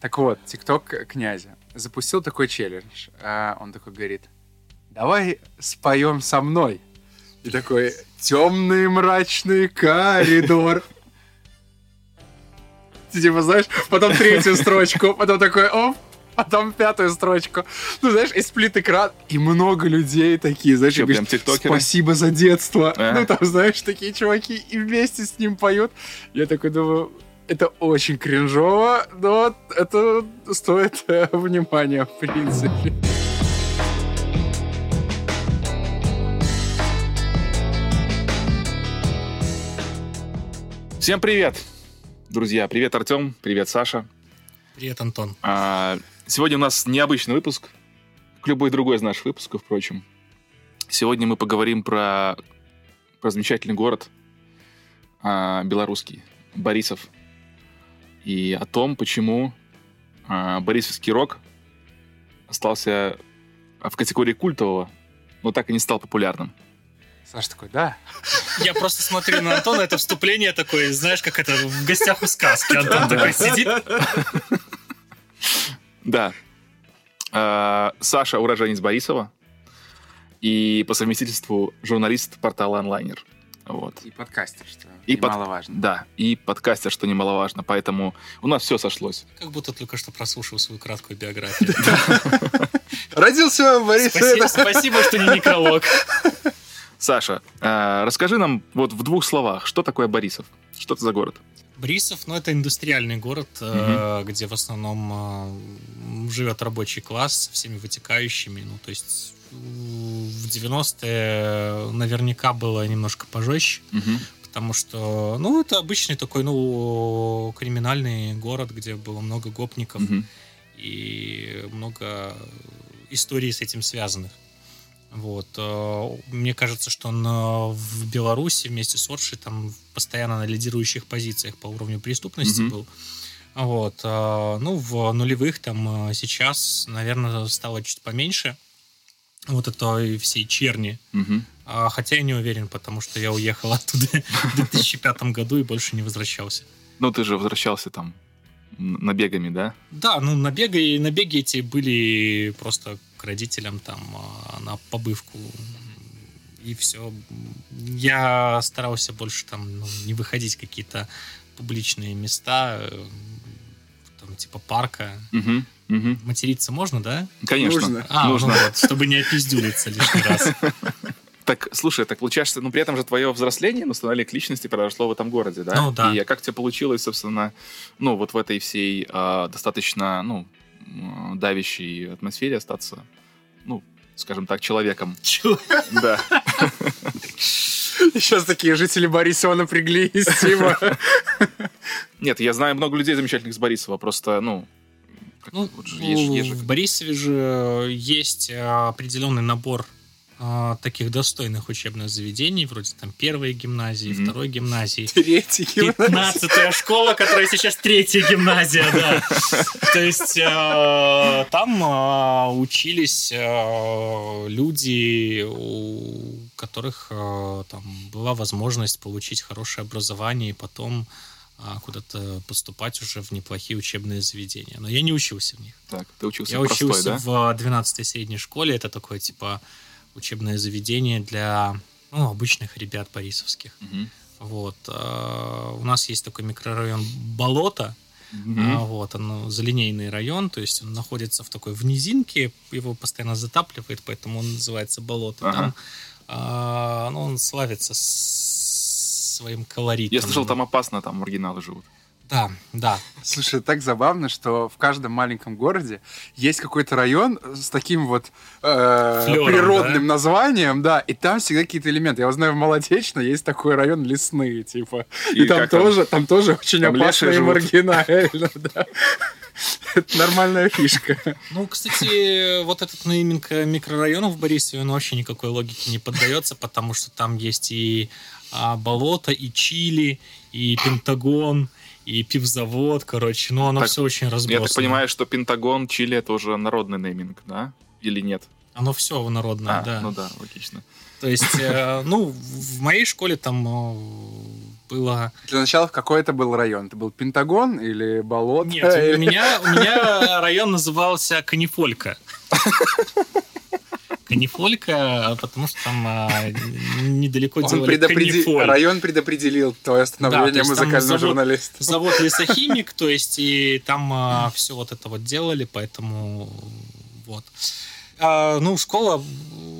Так вот, ТикТок князя запустил такой челлендж. А он такой говорит, давай споем со мной. И такой, темный мрачный коридор. Ты типа, знаешь, потом третью строчку, потом такой, оп, потом пятую строчку. Ну, знаешь, и сплит экран, и много людей такие, знаешь, говоришь, прям тиктокеры? спасибо за детство. Ага. Ну, там, знаешь, такие чуваки и вместе с ним поют. Я такой думаю, это очень кринжово, но это стоит э, внимания, в принципе. Всем привет, друзья. Привет, Артем. Привет, Саша. Привет, Антон. А, Сегодня у нас необычный выпуск, как любой другой из наших выпусков, впрочем. Сегодня мы поговорим про, про замечательный город а, белорусский, Борисов. И о том, почему а, борисовский рок остался в категории культового, но так и не стал популярным. Саша такой, да? Я просто смотрю на Антона, это вступление такое, знаешь, как это в гостях у сказки. Антон такой сидит. Да. А, Саша уроженец Борисова и по совместительству журналист портала онлайнер. Вот. И подкастер, что И под- немаловажно. Да, и подкастер, что немаловажно, поэтому у нас все сошлось. Как будто только что прослушал свою краткую биографию. Родился в Спасибо, что не некролог. Саша, а, расскажи нам вот в двух словах, что такое Борисов? Что это за город? Борисов, ну, это индустриальный город, э, где в основном э, живет рабочий класс со всеми вытекающими. Ну, то есть э, в 90-е наверняка было немножко пожестче. Потому что, ну, это обычный такой, ну, криминальный город, где было много гопников Мгм. и много историй с этим связанных. Вот. э, Мне кажется, что он э, в Беларуси вместе с Оршей там постоянно на лидирующих позициях по уровню преступности Мгм. был. Вот. э, Ну, в нулевых там э, сейчас, наверное, стало чуть поменьше вот этой всей черни. Мгм. А, Хотя я не уверен, потому что я уехал оттуда в 2005 году и больше не возвращался. Ну, ты же возвращался там набегами, да? Да, ну набеги, набеги эти были просто к родителям там а, на побывку. И все. Я старался больше там ну, не выходить какие-то публичные места, э, там типа парка. Мгм. Мгм. Материться можно, да? Конечно, Нужно. А, нужно. ну вот, чтобы не опиздюлиться лишний раз. Так, слушай, так получается, ну при этом же твое взросление, ну, становление к личности произошло в этом городе, да? Ну, да. И как тебе получилось, собственно, ну, вот в этой всей а, достаточно, ну, давящей атмосфере остаться, ну, скажем так, человеком. Чё? Да. Сейчас такие жители Борисова напряглись, типа. Нет, я знаю много людей замечательных с Борисова, просто, ну, как Ну, вот же есть же- в Борисове же есть э, определенный набор э, таких достойных учебных заведений, вроде там первой гимназии, Мгм. второй гимназии. Третий гимназия. Пятнадцатая школа, которая сейчас третья гимназия, да. То есть э, там э, учились э, люди, у которых э, там была возможность получить хорошее образование и потом э, куда-то поступать уже в неплохие учебные заведения. Но я не учился в них. Так, ты учился Я простой, учился да? в 12-й средней школе. Это такое, типа, учебное заведение для ну, обычных ребят борисовских. Мгм. Вот. а, У нас есть такой микрорайон Болото. А, Вот, он залинейный район, то есть он находится в такой в низинке, его постоянно затапливает, поэтому он называется Болото. Ага. Там а, ну, он славится с своим колоритом. Я слышал, там опасно, там маргиналы живут. Да, да. Слушай, так забавно, что в каждом маленьком городе есть какой-то район с таким вот э, Флёром, природным названием, да, и там всегда какие-то элементы. Я вот знаю, в Молодечно есть такой район лесные, типа. И, И там как там? тоже, там тоже очень Там опасно и живут. маргинально, да. Это нормальная фишка. Ну, кстати, вот этот нейминг микрорайонов в Борисове, он вообще никакой логике не поддается, потому что там есть и а, болото, и Чили, и Пентагон, и пивзавод, короче. Ну, оно Так, все очень Я разбросано. так понимаю, что Пентагон, Чили это уже народный нейминг, да? Или нет? Оно все народное, а, да. ну да, логично. То есть, э, ну, в моей школе там э, было... Для начала какой это был район? Это был Пентагон или болото? Нет, или... у меня, у меня район назывался Канифолька. Канифолька, потому что там а, недалеко Он делали предопреди- канифоль. Район предопределил твое Да, становление есть там музыкального завод- журналиста. Завод лесохимик, то есть и там все вот это вот делали, поэтому вот. А, ну, школа,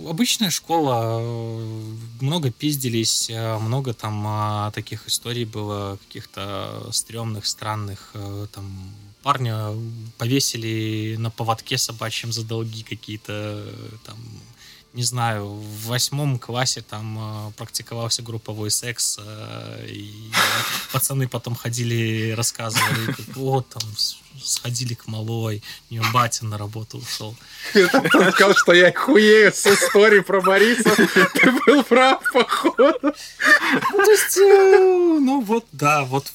обычная школа, э, много пиздились, э, много там а, таких историй было, каких-то стрёмных, странных, э, там парня повесили на поводке собачьем за долги какие-то, э, там, не знаю, в восьмом классе там э, практиковался групповой секс, э, и пацаны потом ходили, рассказывали, как, вот там сходили к малой, у нее батя на работу ушел. Он сказал, что я хуею с историей про Бориса. Ты был прав, походу. Ну, то есть, ну вот, да, вот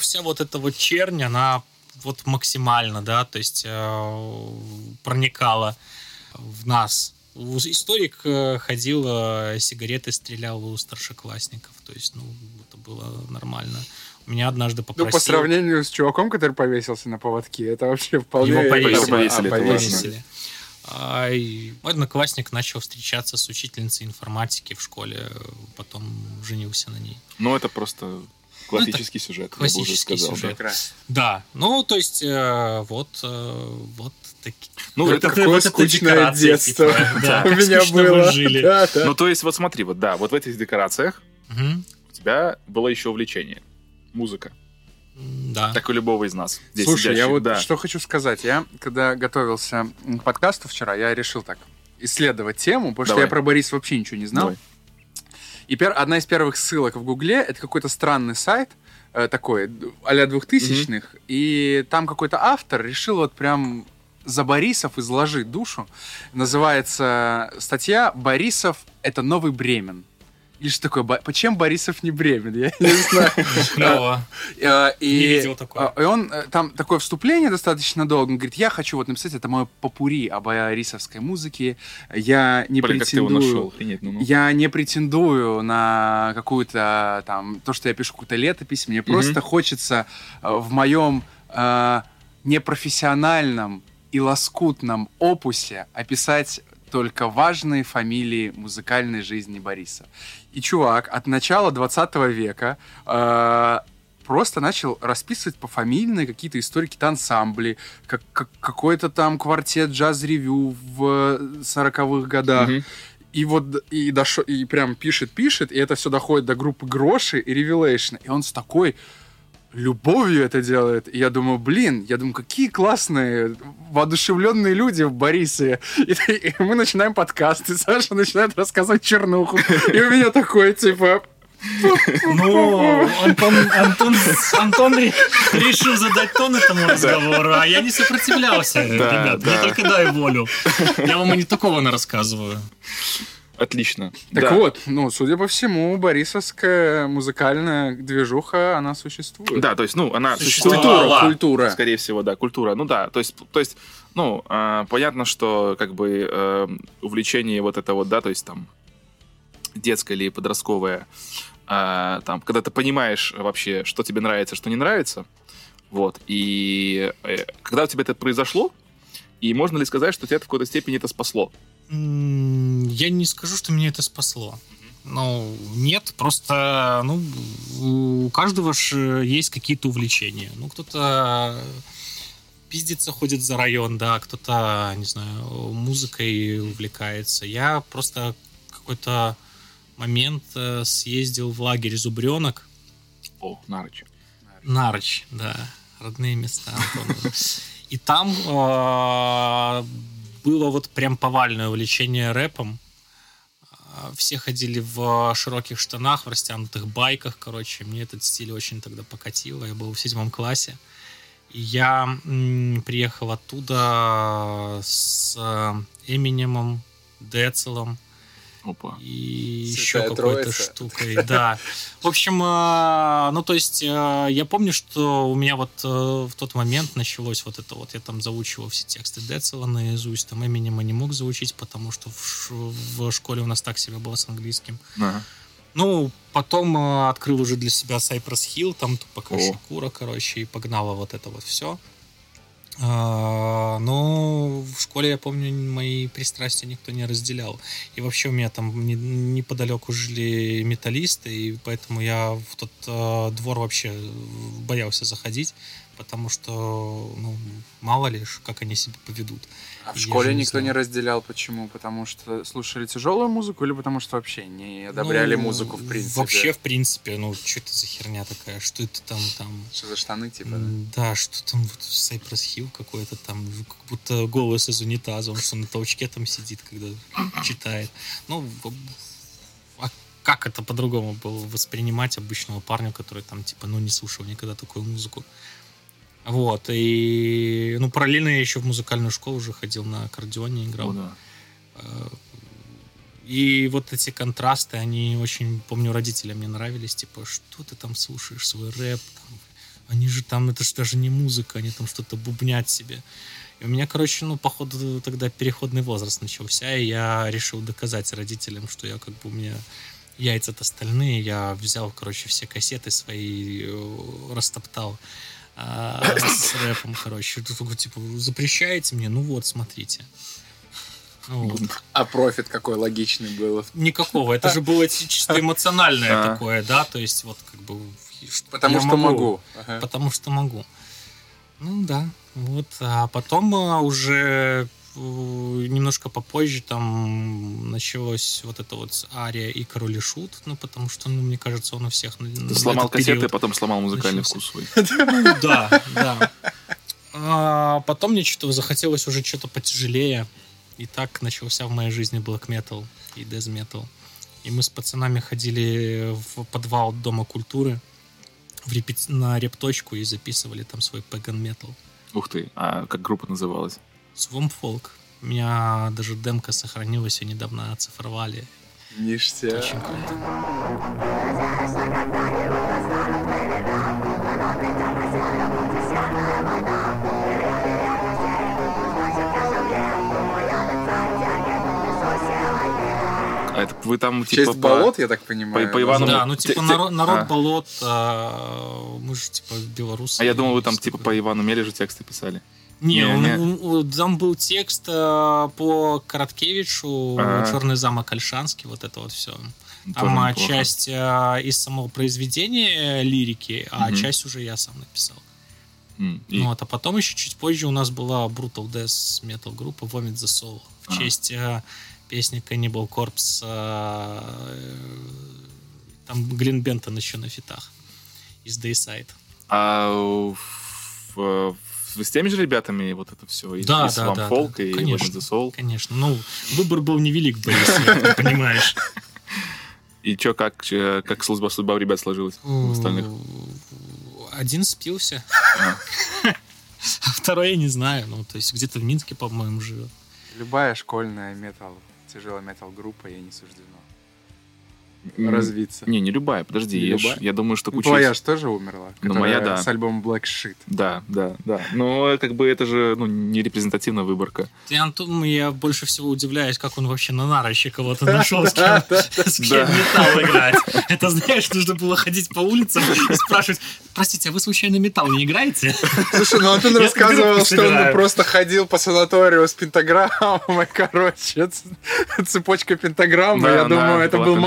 вся вот эта вот чернь, она вот максимально, да, то есть э, проникала в нас. У- Историк э, ходил, э, сигареты стрелял у старшеклассников, то есть, ну, это было нормально. Меня однажды Ну, попросил... по сравнению с чуваком, который повесился на поводке, это вообще вполне... Его повесили. А, повесили, повесили. повесили. А, и мой одноклассник начал встречаться с учительницей информатики в школе, э, потом женился на ней. Ну, это просто классический сюжет. я бы уже классический сказал, да. сюжет. Прекрасно. Да, ну, то есть, э, вот, э, вот такие. Ну, это- это скучное декорация, детство типа, да, у меня было. жили. Да, да. Ну, то есть, вот смотри, вот да, вот в этих декорациях у тебя было еще увлечение. Музыка. Да. Как и у любого из нас. Здесь Слушай, я сидящих, вот да. что хочу сказать. Я, когда готовился к подкасту вчера, я решил так исследовать тему, потому что Давай. я про Бориса вообще ничего не знал. Давай. И пер- одна из первых ссылок в Гугле это какой-то странный сайт, э, такой, а-ля двухтысячных, и там какой-то автор решил вот прям за Борисов изложить душу. Называется статья «Борисов — это новый Бремен». Или что такое? Почему Борисов не Бремен? Я не знаю. Клево. Э, И, Не видел такого. э, И он, э, там такое вступление достаточно долго. Он говорит, я хочу вот написать, это мое попури об борисовской музыке. Я не Блин, как ты его претендую... ну, ну. Я не претендую на какую-то там, то, что я пишу какую-то летопись. Мне просто хочется э, в моем э, непрофессиональном и лоскутном опусе описать только важные фамилии музыкальной жизни Бориса. И чувак от начала 20 века э, просто начал расписывать пофамильные какие-то истории, какие-то ансамбли, как, как- какой-то там квартет джаз-ревю в 40-х годах. Мгм. И вот и, дошо, и прям пишет, пишет, и это все доходит до группы Гроши и Ревелейшн. И он с такой любовью это делает. И я думаю, блин, я думаю, какие классные, воодушевленные люди в Борисе. И, и мы начинаем подкаст, и Саша начинает рассказывать чернуху. И у меня такой, типа, Ну, Антон, Антон, Антон ре- решил задать тон этому разговору, а я не сопротивлялся, ребят. Мне да. только дай волю. Я вам и не такого на рассказываю. Отлично. Так Да. вот, ну, судя по всему, борисовская музыкальная движуха, она существует. Да, то есть, ну, она Существует. Культура, культура. Скорее всего, да, культура. Ну да, то есть, то есть ну, а, понятно, что как бы э, увлечение вот это вот, да, то есть там детское или подростковое, а, там, когда ты понимаешь вообще, что тебе нравится, что не нравится, вот, и э, когда у тебя это произошло, и можно ли сказать, что тебя в какой-то степени это спасло? Я не скажу, что меня это спасло. Ну, нет, просто, ну, у каждого же есть какие-то увлечения. Ну, кто-то пиздится, ходит за район, да, кто-то, не знаю, музыкой увлекается. Я просто какой-то момент э, съездил в лагерь Зубренок, О, Нарыч. Нарыч, да, родные места. И там э, было вот прям повальное увлечение рэпом. А, Все ходили в широких штанах, в растянутых байках, короче. Мне этот стиль очень тогда покатило. Я был в седьмом классе. И я приехал оттуда с Эминемом, Децелом, Опа. и Святая еще какой-то штукой, да. В общем, э, ну то есть э, я помню, что у меня вот э, в тот момент началось вот это вот, я там заучивал все тексты Децела наизусть, там Эминема не мог заучить, потому что в, школе у нас так себе было с английским. Ага. Ну, потом открыл уже для себя Cypress Hill, там Тупака. Шакура, короче, и погнала вот это вот все. Но в школе, я помню, мои пристрастия никто не разделял. И вообще у меня там не- неподалеку жили металлисты, и поэтому я в тот э, двор вообще боялся заходить, потому что, ну, мало ли, как они себя поведут. А в школе не никто не знал. разделял. Почему? Потому что слушали тяжелую музыку или потому что вообще не одобряли Ну, музыку в принципе? Вообще, в принципе, ну, что это за херня такая? Что это там, там... Что за штаны, типа? да? Да, что там вот Cypress Hill какой-то там, как будто голос из унитаза, он что на толчке там сидит, когда читает. Ну, а как это по-другому было воспринимать обычного парня, который там, типа, ну, не слушал никогда такую музыку. Вот, и, ну, параллельно я еще в музыкальную школу уже ходил на аккордеоне, играл. О, да. Э, И вот эти контрасты, они очень, помню, родителям мне нравились, типа, что ты там слушаешь, свой рэп, там, они же там, это же даже не музыка, они там что-то бубнят себе. И у меня, короче, ну, походу, тогда переходный возраст начался, и я решил доказать родителям, что я как бы у меня яйца-то стальные, я взял, короче, все кассеты свои, э, растоптал а, с рэпом, короче. Такой, типа, запрещаете мне? Ну вот, смотрите. Вот. А профит какой логичный был. Никакого. Это же было чисто эмоциональное А. такое, да, то есть вот как бы... Потому что могу. Потому что могу. Ну да, вот. А потом а, уже немножко попозже там началось вот это вот Ария и Король и Шут, ну потому что, ну, мне кажется, он у всех Ты на сломал кассеты, период- потом сломал музыкальный начался. вкус свой. Ну, да, да. А потом мне что-то захотелось уже что-то потяжелее. И так начался в моей жизни black metal и death metal. И мы с пацанами ходили в подвал Дома культуры в репет- на репточку и записывали там свой pagan metal. Ух ты, а как группа называлась? Swamp Folk. У меня даже демка сохранилась, ее недавно оцифровали. Ништяк. Очень круто. А это вы там типа честь по- болот, я так понимаю. по Ивану- Да, Ну, типа народ, народ а. болот, а, мы же типа белорусы. А я думал, вы там типа по Ивану Мележу тексты писали. Не, Не, он- не. там был текст э, по Короткевичу, Ага. Черный замок Альшанский, вот это вот все. Там тоже а, неплохо. часть э, из самого произведения лирики, а Мгм. часть уже я сам написал. М, и- Ну Вот, а потом еще чуть позже у нас была Brutal Death Metal группа Vomit the Soul в Ага. честь э, песни Cannibal Corpse. э, там Глин Бентон еще на фитах из Dayside. А в- в- с теми же ребятами вот это все? И, Да, и да, да, Folk, да. и Конечно. The Soul. Конечно. Ну, выбор был невелик, Борис, ты понимаешь. И чё, как, как судьба, судьба у ребят сложилась у остальных? Один спился, А, а второй я не знаю. Ну, то есть где-то в Минске, по-моему, живет. Любая школьная метал, тяжелая метал группа, ей не суждено развиться. Не, не любая, подожди. Не я, ж- любая? я думаю, что Ну, куча... твоя же тоже умерла. Ну, моя, да. С альбомом Black Shit. Да, да, да. Но как бы это же ну, не репрезентативная выборка. Ты, Антон, я больше всего удивляюсь, как он вообще на нарочи кого-то нашел, с кем, металл играть. Это, знаешь, нужно было ходить по улицам и спрашивать, простите, а вы случайно металл не играете? Слушай, ну Антон рассказывал, что он просто ходил по санаторию с пентаграммой, короче, цепочка пентаграммы, я думаю, это был такая.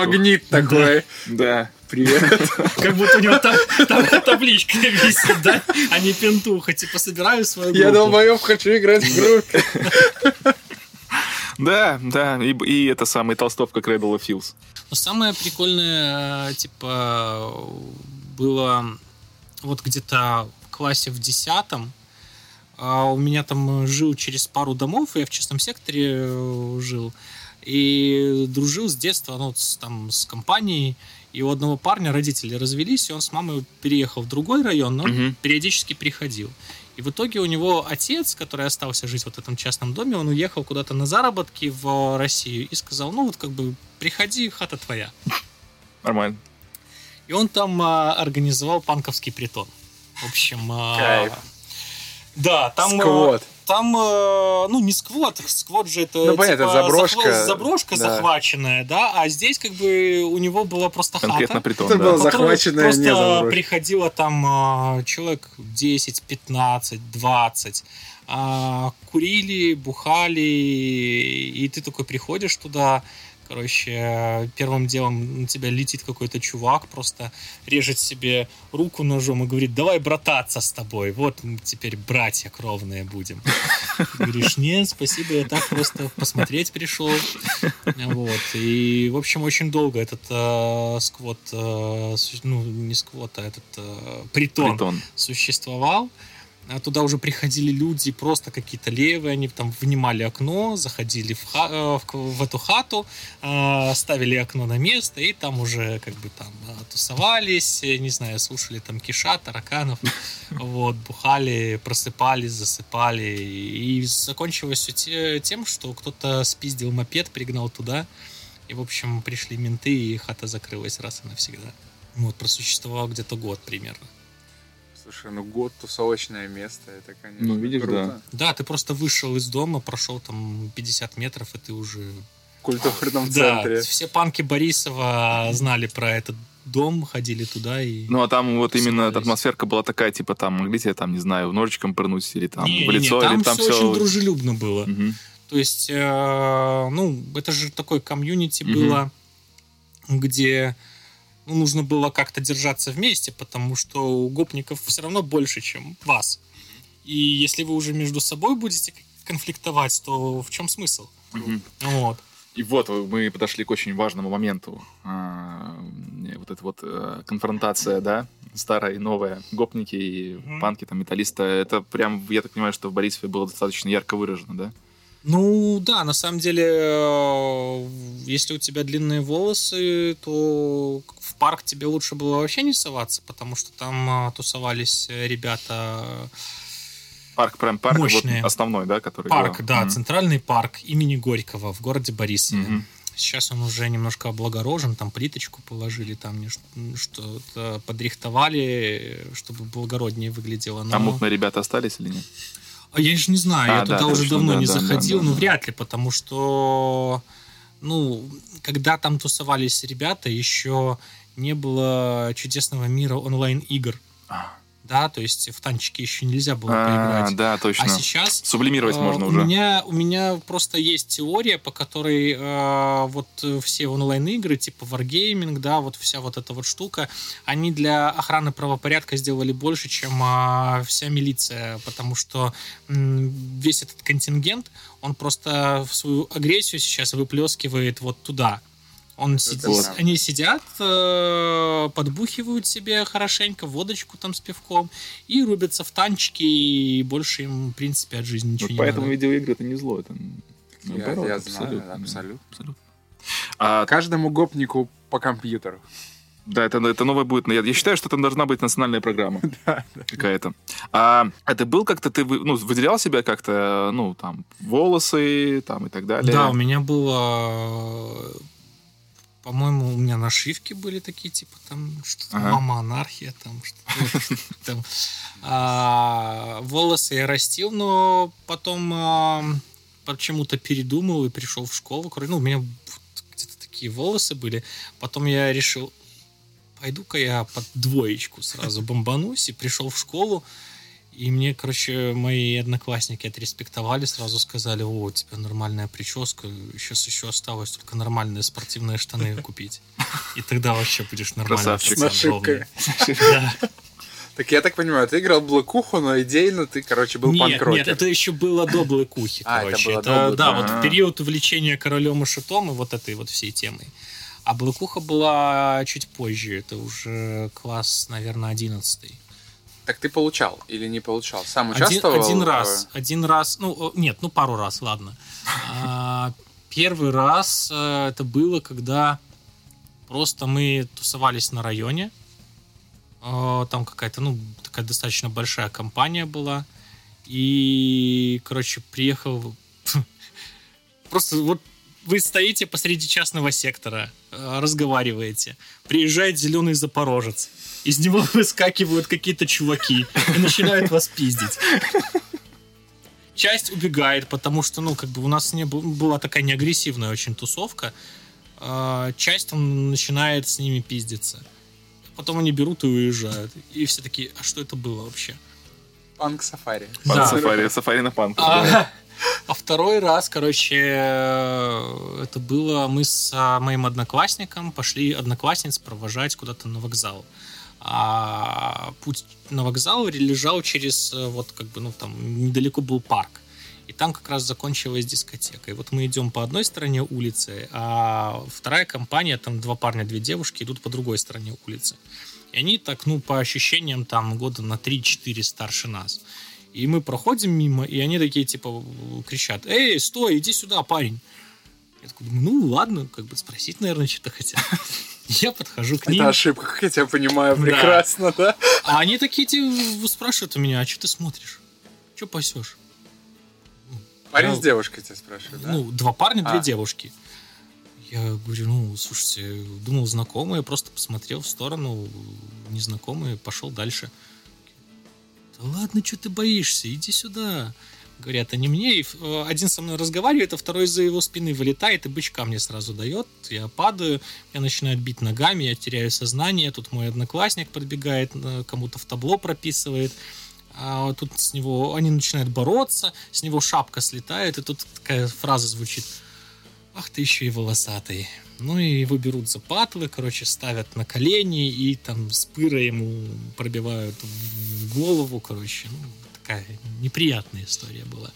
Такой. Да. Привет. Как будто у него там, там табличка висит, да? А не пентуха. Типа, собираю свою группу. Я долбоеб хочу играть в группе. Да, да. И, и это самый толстовка Cradle of Fills. Но самое прикольное, э, типа, было вот где-то в классе в десятом. а, У меня там жил через пару домов, я в частном секторе э, жил. И дружил с детства, ну, с, там, с компанией. И у одного парня родители развелись, и он с мамой переехал в другой район, но Мгм. периодически приходил. И в итоге у него отец, который остался жить вот в этом частном доме, он уехал куда-то на заработки в Россию и сказал, ну вот как бы приходи, хата твоя. Нормально. И он там а, организовал панковский притон. В общем, а. Да, там... а, Сквот. там, э, ну, не сквот, сквот же это, Ну, понятно, типа, заброшка. захва- заброшка Да. захваченная, да, а здесь как бы у него была просто Конкретно хата. притон, Это да. захваченная, просто не заброшка. приходило там а, человек 10, 15, 20. а, курили, бухали, и ты такой приходишь туда, короче, первым делом на тебя летит какой-то чувак, просто режет себе руку ножом и говорит, давай брататься с тобой, вот мы теперь братья кровные будем. Ты говоришь, нет, спасибо, я так просто посмотреть пришел. Вот. И, в общем, очень долго этот э, сквот, э, ну, не сквот, а этот э, притон, Притон. существовал. А Туда уже приходили люди, просто какие-то левые, они там внимали окно, заходили в, ха- э, в в эту хату, э, ставили окно на место, и там уже как бы там э, тусовались, э, не знаю, слушали там киша, тараканов, вот, бухали, просыпались, засыпали, и закончилось все те- тем, что кто-то спиздил мопед, пригнал туда, и, в общем, пришли менты, и хата закрылась раз и навсегда. Вот, просуществовал где-то год примерно. Слушай, ну год тусовочное место, это, конечно, Ну, видишь, круто. Да, ты просто вышел из дома, прошел там 50 метров, и ты уже... В культурном Да, центре. все панки Борисова знали про этот дом, ходили туда и... Ну, а там вот именно Тусовались. атмосферка была такая, типа, там, могли тебе, там, не знаю, ножичком пырнуть или там Не-не-не, в лицо, там или там все все... очень дружелюбно было. Мгм. То есть, э, ну, это же такой комьюнити Мгм. было, где ну, нужно было как-то держаться вместе, потому что у гопников все равно больше, чем вас. И если вы уже между собой будете конфликтовать, то в чем смысл? Мгм. Вот. И вот мы подошли к очень важному моменту. А, Вот эта вот э, конфронтация, да, старая и новая, гопники и панки, там, металлиста, это прям, я так понимаю, что в Борисове было достаточно ярко выражено, да? Ну да, на самом деле, э, если у тебя длинные волосы, то в парк тебе лучше было вообще не соваться, потому что там а, тусовались э, ребята. Парк, прям парк вот Мощные. основной, да, который... Парк, был. да, Мгм. центральный парк имени Горького в городе Борисове. Мгм. Сейчас он уже немножко облагорожен, там плиточку положили, там что-то подрихтовали, чтобы благороднее выглядело. А но- мутные ребята остались или нет? А я же не знаю, А, я да, туда уже точно, давно да, не да, заходил, да, ну да. вряд ли, потому что, ну, когда там тусовались ребята, еще не было чудесного мира онлайн-игр, А, да, то есть в танчики еще нельзя было поиграть. да, точно. А сейчас Сублимировать э, можно у уже. Меня, у меня просто есть теория, по которой э, вот э, все онлайн-игры, типа Wargaming, да, вот вся вот эта вот штука, они для охраны правопорядка сделали больше, чем а, вся милиция, потому что м, весь этот контингент, он просто в свою агрессию сейчас выплескивает вот туда. Он сидит- Вот. Они сидят, э, подбухивают себе хорошенько, водочку там с пивком, и рубятся в танчики, и больше им, в принципе, от жизни ничего Вот не поэтому надо. видеоигры это не зло, это Я, наоборот, я знаю, абсолютно. абсолютно. абсолютно. А, Каждому гопнику по компьютеру. да, это, это новое будет. Я, я считаю, что это должна быть национальная программа какая-то. А это был как-то ты вы- ну, выделял себя как-то, ну там волосы, там и так далее. Да, у меня было... По-моему, у меня нашивки были такие, типа там что-то Ага. мама анархия, там что-то там. А, волосы я растил, но потом а, почему-то передумал и пришел в школу. Ну, у меня где-то такие волосы были. Потом я решил, пойду-ка я под двоечку сразу бомбанусь, и пришел в школу. И мне, короче, мои одноклассники отреспектовали, сразу сказали, о, у тебя нормальная прическа, сейчас еще осталось только нормальные спортивные штаны купить. И тогда вообще будешь нормально. Красавчик. Так я так понимаю, ты играл Блэкуху, но идейно ты, короче, был Нет, панк-рокер. нет, это еще было до Блэкухи, А, это короче. было Это, до да, вот в период увлечения королем и шутом и вот этой вот всей темой. А Блэкуха была чуть позже, это уже класс, наверное, одиннадцатый. Так ты получал или не получал? Сам Один, участвовал? один э, раз, один раз, ну, э, нет, ну, пару раз, ладно. А, Первый раз э, это было, когда просто мы тусовались на районе. Э, Там какая-то, ну, такая достаточно большая компания была. И, короче, приехал... Просто вот вы стоите посреди частного сектора, э, разговариваете. Приезжает зеленый запорожец. Из него выскакивают какие-то чуваки и начинают вас пиздить. часть убегает, потому что, ну, как бы у нас не была такая неагрессивная очень тусовка. А, часть там начинает с ними пиздиться. Потом они берут и уезжают. И все такие, а что это было вообще? Панк-сафари. Панк-сафари, сафари на панк. А, а второй раз, короче, это было, мы с а, моим одноклассником пошли одноклассниц провожать куда-то на вокзал. А путь на вокзал лежал через, э, вот как бы, ну там недалеко был парк. И там как раз закончилась дискотека. И вот мы идем по одной стороне улицы, а вторая компания, там два парня, две девушки идут по другой стороне улицы. И они так, ну, по ощущениям, там года на 3-4 старше нас. И мы проходим мимо, и они такие, типа, кричат, «Эй, стой, иди сюда, парень!» Я такой думаю, ну ладно, как бы спросить, наверное, что-то хотят. Я подхожу к ним. Это ошибка, как я тебя понимаю, прекрасно, да? да? А они такие типа, спрашивают у меня, а что ты смотришь? Что пасешь? Парень я, с девушкой тебя спрашивает, да? Ну, два парня, а. две девушки. Я говорю, ну, слушайте, думал, знакомые, просто посмотрел в сторону, незнакомые, пошел дальше. Да ладно, что ты боишься, иди сюда. Говорят они мне, и э, один со мной разговаривает, а второй за его спины вылетает и бычка мне сразу дает. Я падаю, я начинаю бить ногами, я теряю сознание. Тут мой одноклассник подбегает, э, кому-то в табло прописывает. А тут с него они начинают бороться, с него шапка слетает, и тут такая фраза звучит. Ах ты еще и волосатый. Ну и его берут за патлы, короче, ставят на колени и там с пыра ему пробивают в голову, короче. Ну, такая неприятная история была.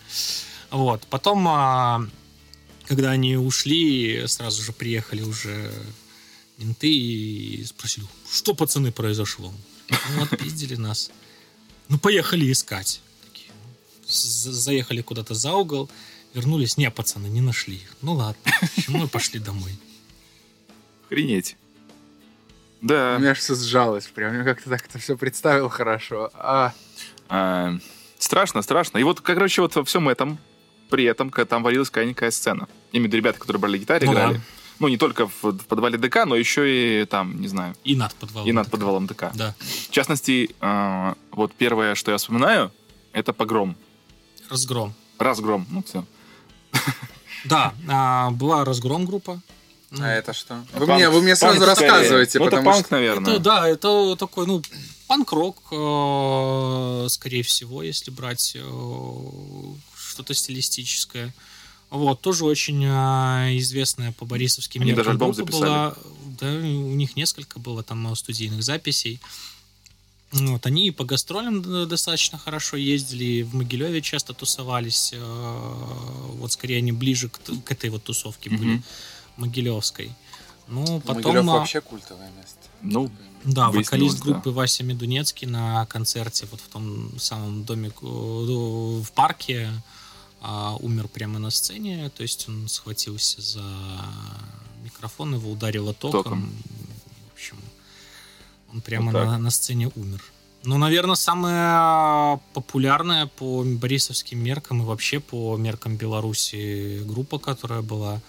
Вот. Потом, а, когда они ушли, сразу же приехали уже менты и спросили, что, пацаны, произошло? Ну, отпиздили нас. Ну, поехали искать. Такие, ну, заехали куда-то за угол, вернулись. Не, пацаны, не нашли их. Ну, ладно. Мы пошли домой. Охренеть. Да. У меня все сжалось. Прям я как-то так это все представил хорошо. А... А, страшно, страшно. И вот, короче, вот во всем этом, при этом, когда там варилась какая-никакая сцена. Именно ребята, которые брали гитару, ну, играли. Да. Ну, не только в, в подвале ДК, но еще и там, не знаю. И над подвалом И над ДК. подвалом ДК. Да. В частности, э, вот первое, что я вспоминаю, это погром. Разгром. Разгром, ну все. Да, а, была разгром группа. А это что? Вы панк, мне, вы мне сразу рассказываете, ну, потому это панк, наверное. Это, да, это такой, ну, панк-рок, э, скорее всего, если брать э, что-то стилистическое. Вот, тоже очень э, известная по борисовским Они даже альбом записали. Была, да, у них несколько было там студийных записей. Вот, они по гастролям достаточно хорошо ездили, в Могилеве часто тусовались. Вот скорее они ближе к, к этой вот тусовке mm-hmm. были, Могилевской. Ну, потом... Могилев вообще культовое место. Ну, да, вокалист группы да. Вася Медунецкий на концерте вот в том самом доме э, в парке а, умер прямо на сцене, то есть он схватился за микрофон, его ударило током. током. В общем, он прямо вот на, на сцене умер. Ну, наверное, самая популярная по борисовским меркам и вообще по меркам Беларуси группа, которая была,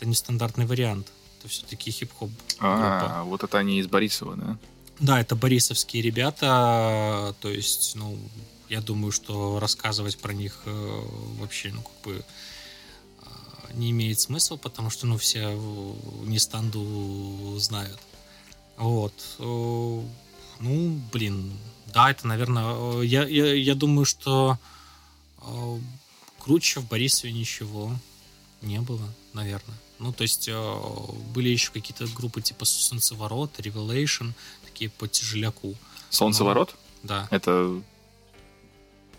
это нестандартный вариант это все-таки хип-хоп А, вот это они из Борисова, да? Да, это борисовские ребята, то есть, ну, я думаю, что рассказывать про них э, вообще, ну, как бы э, не имеет смысла, потому что, ну, все не станду знают. Вот. Э, ну, блин, да, это, наверное, я, я, я думаю, что круче в Борисове ничего не было, наверное. Ну, то есть э, были еще какие-то группы типа Солнцеворот, Revelation, такие по тяжеляку. Солнцеворот? Ну, да. Это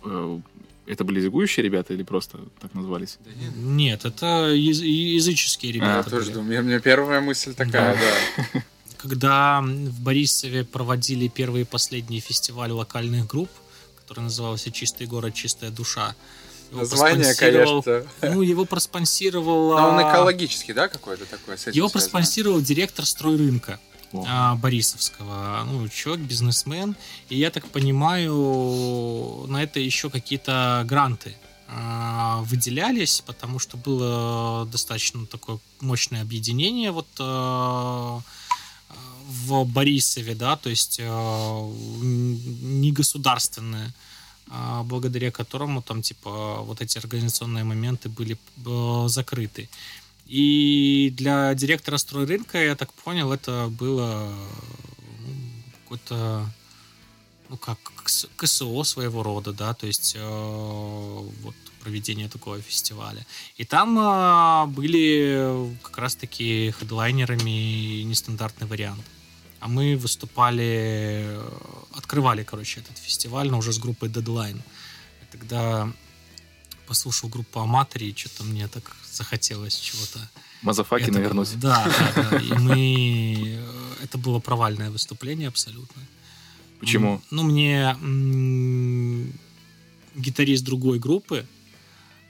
э, это были зигующие ребята или просто так назвались? Да нет. нет, это языческие ребята. А, тоже думаю. У меня первая мысль такая, да. да. Когда в Борисове проводили первый и последний фестиваль локальных групп, который назывался «Чистый город, чистая душа», Название, конечно. Ну, его проспонсировал... Но он экологический, да, какой-то такой? Его проспонсировал директор стройрынка. А, Борисовского. Ну, человек, бизнесмен. И я так понимаю, на это еще какие-то гранты а, выделялись, потому что было достаточно такое мощное объединение вот а, в Борисове, да, то есть не государственное. Благодаря которому там, типа, вот эти организационные моменты были э, закрыты. И для директора стройрынка, я так понял, это было ну, какое-то ну как КСО своего рода, да, то есть э, вот проведение такого фестиваля. И там э, были как раз-таки хедлайнерами нестандартный вариант. А мы выступали, э, открывали, короче, этот фестиваль, но уже с группой Deadline. И тогда послушал группу Аматори, и что-то мне так захотелось чего-то. Мазафаки этого. навернуть. Да, да, да. И мы... Э, это было провальное выступление абсолютно. Почему? Ну, мне гитарист другой группы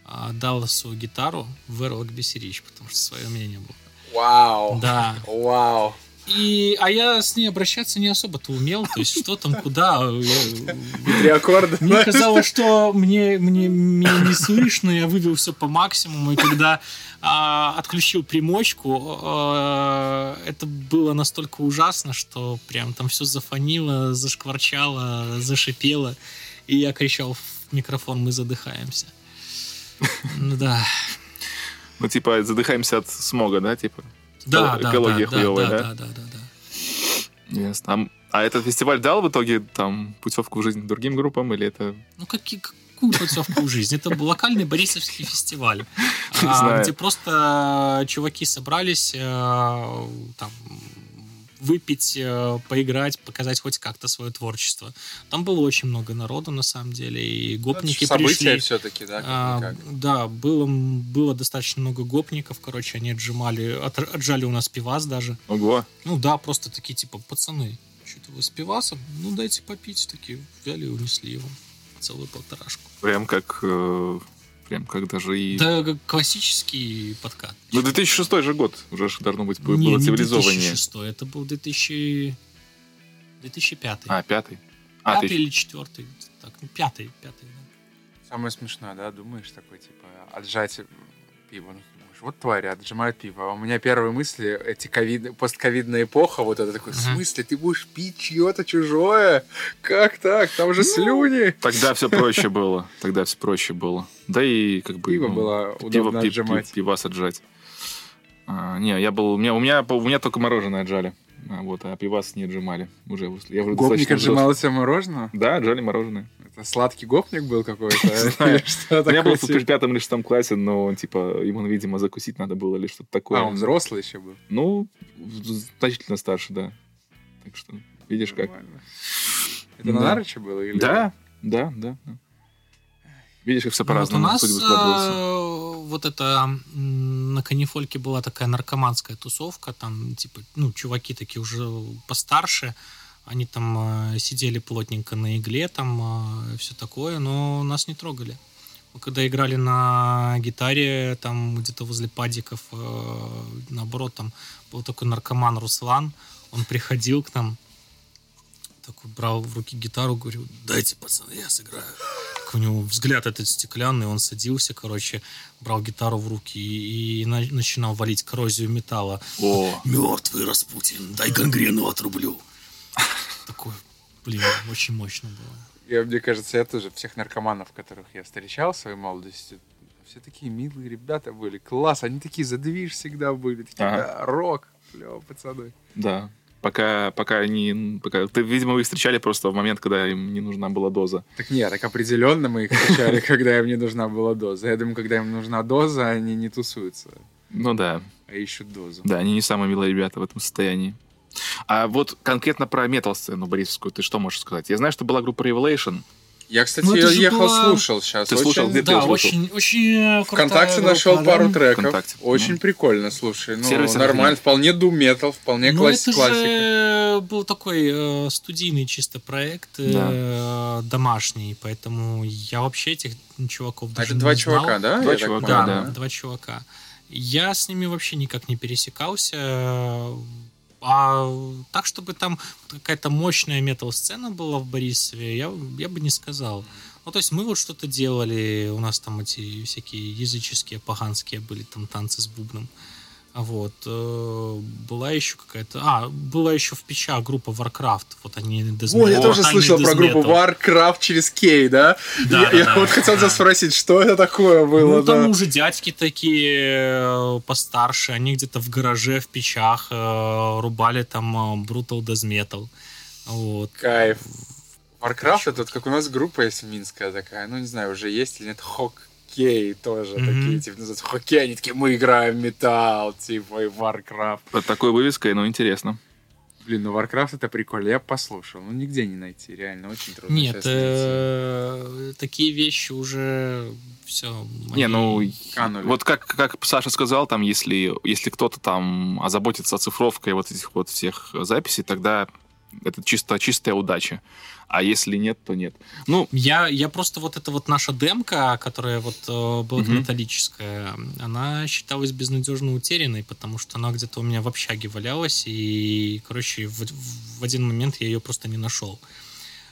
а, дал свою гитару в Эрлок Бесерич, потому что свое мнение было. Вау. Да. Вау. И, а я с ней обращаться не особо-то умел, то есть что там, куда. Я- Три аккорда. Мне казалось, что мне, мне, меня не слышно, я вывел все по максимуму, и когда а, отключил примочку, а, это было настолько ужасно, что прям там все зафонило, зашкварчало, зашипело, и я кричал в микрофон, мы задыхаемся. Ну да. Ну, типа, задыхаемся от смога, да, типа? Да, да, экология да, хуёвая, да, да? да, да, да, да. Ясно. А, а этот фестиваль дал в итоге там путевку в жизнь другим группам, или это... Ну, какие, какую путевку в жизнь? Это был локальный Борисовский фестиваль, а, где просто чуваки собрались э, там выпить, э, поиграть, показать хоть как-то свое творчество. Там было очень много народу, на самом деле, и гопники События пришли. все-таки, да, А, да, было, было достаточно много гопников, короче, они отжимали, от- отжали у нас пивас даже. Ого. Ну да, просто такие, типа, пацаны, что-то вы с пивасом? Ну, дайте попить. Такие взяли и унесли его. Целую полторашку. Прям как... э, прям как даже и... Да, как классический подкат. Ну, 2006 же год уже должно быть было Не, не цивилизованнее. 2006, это был 2000... 2005. А, пятый. А, пятый ты... или четвертый. Так, ну, пятый, пятый. да. Самое смешное, да, думаешь, такой, типа, отжать пиво. Ну, вот твари, отжимают пиво. А у меня первые мысли, эти ковид, постковидная эпоха, вот это такой, в смысле, ты будешь пить чье-то чужое? Как так? Там же слюни. Тогда все проще было. Тогда все проще было. Да и как бы... Пиво ну, было пиво, удобно пи- отжимать. пи- пивас отжать. А, не, я был... У меня, у, меня, у меня только мороженое отжали. А, вот, а пивас не отжимали. Уже, я уже Гопник достаточно взрослый. отжимал себе мороженое? Да, отжали мороженое. Это сладкий гопник был какой-то? Я был в пятом или шестом классе, но он, типа, ему, видимо, закусить надо было или что-то такое. А, он взрослый еще был. Ну, значительно старше, да. Так что, видишь как. Это на. Нарыче было? Или... Да, да, да. да. Видишь, как все Ну, вот у по-разному нас э, вот это на канифольке была такая наркоманская тусовка, там типа, ну, чуваки такие уже постарше, они там э, сидели плотненько на игле, там все такое, но нас не трогали. Мы когда играли на гитаре, там где-то возле падиков, э, наоборот, там был такой наркоман Руслан, он приходил к нам, такой брал в руки гитару, говорю, дайте, пацаны, я сыграю. Так у него взгляд этот стеклянный, он садился, короче, брал гитару в руки и, и на- начинал валить коррозию металла. О, Мертвый Распутин, дай гангрену отрублю. Такой, блин, очень мощно было. Я, мне кажется, я тоже всех наркоманов, которых я встречал в своей молодости, все такие милые ребята были. Класс, они такие задвиж всегда были. Такие, Ага. да, рок. Клево, пацаны. да. Пока, пока они... Пока... Ты, видимо, вы их встречали просто в момент, когда им не нужна была доза. Так нет, так определенно мы их встречали, когда им не нужна была доза. Я думаю, когда им нужна доза, они не тусуются, Ну да, а ищут дозу. да, они не самые милые ребята в этом состоянии. А вот конкретно про метал-сцену борисовскую ты что можешь сказать? Я знаю, что была группа Revelation. Я, кстати, Ну, ехал, была- слушал сейчас. Ты слушал, где ты да, услышал? очень, очень крутая ВКонтакте группа, нашел да. пару треков. ВКонтакте, Очень ну. прикольно, слушай. Ну, Сервис нормально, вполне дум метал, вполне Ну, класс- это классика. же был такой э, студийный чисто проект, э, домашний, поэтому я вообще этих чуваков А даже это два не знал. чувака, да? Два я чувака, Да, да. два чувака. Я с ними вообще никак не пересекался. А так, чтобы там какая-то мощная метал-сцена была в Борисове, я, я бы не сказал. Ну, то есть мы вот что-то делали, у нас там эти всякие языческие, поганские были там танцы с бубном. Вот. э, Была еще какая-то... А, была еще в печах группа Warcraft. Вот они... Death Ой, я Metal. тоже слышал про группу. Warcraft через Кей, да? Да, я да, я да, вот хотел тебя да. спросить, что это такое было? Ну, там да? уже дядьки такие э, постарше, они где-то в гараже, в печах э, рубали там Brutal Death Metal. Вот. Кайф. Warcraft это вот как у нас группа есть минская такая, ну не знаю, уже есть или нет, Хоккей тоже Мгм. такие, типа называются Хоккей, они такие, мы играем металл, типа, и Warcraft. Под такой вывеской, ну, интересно. Блин, ну Warcraft это прикольно, я послушал, ну нигде не найти, реально, очень трудно Нет, сейчас найти. э, такие вещи уже все. Не, ну, канули. вот как, как Саша сказал, там, если, если кто-то там озаботится оцифровкой вот этих вот всех записей, тогда это чисто чистая удача. А если нет, то нет. Ну, Я, я просто вот эта вот наша демка, которая вот э, была Мгм. металлическая, она считалась безнадежно утерянной, потому что она где-то у меня в общаге валялась, и, короче, в, в один момент я ее просто не нашел.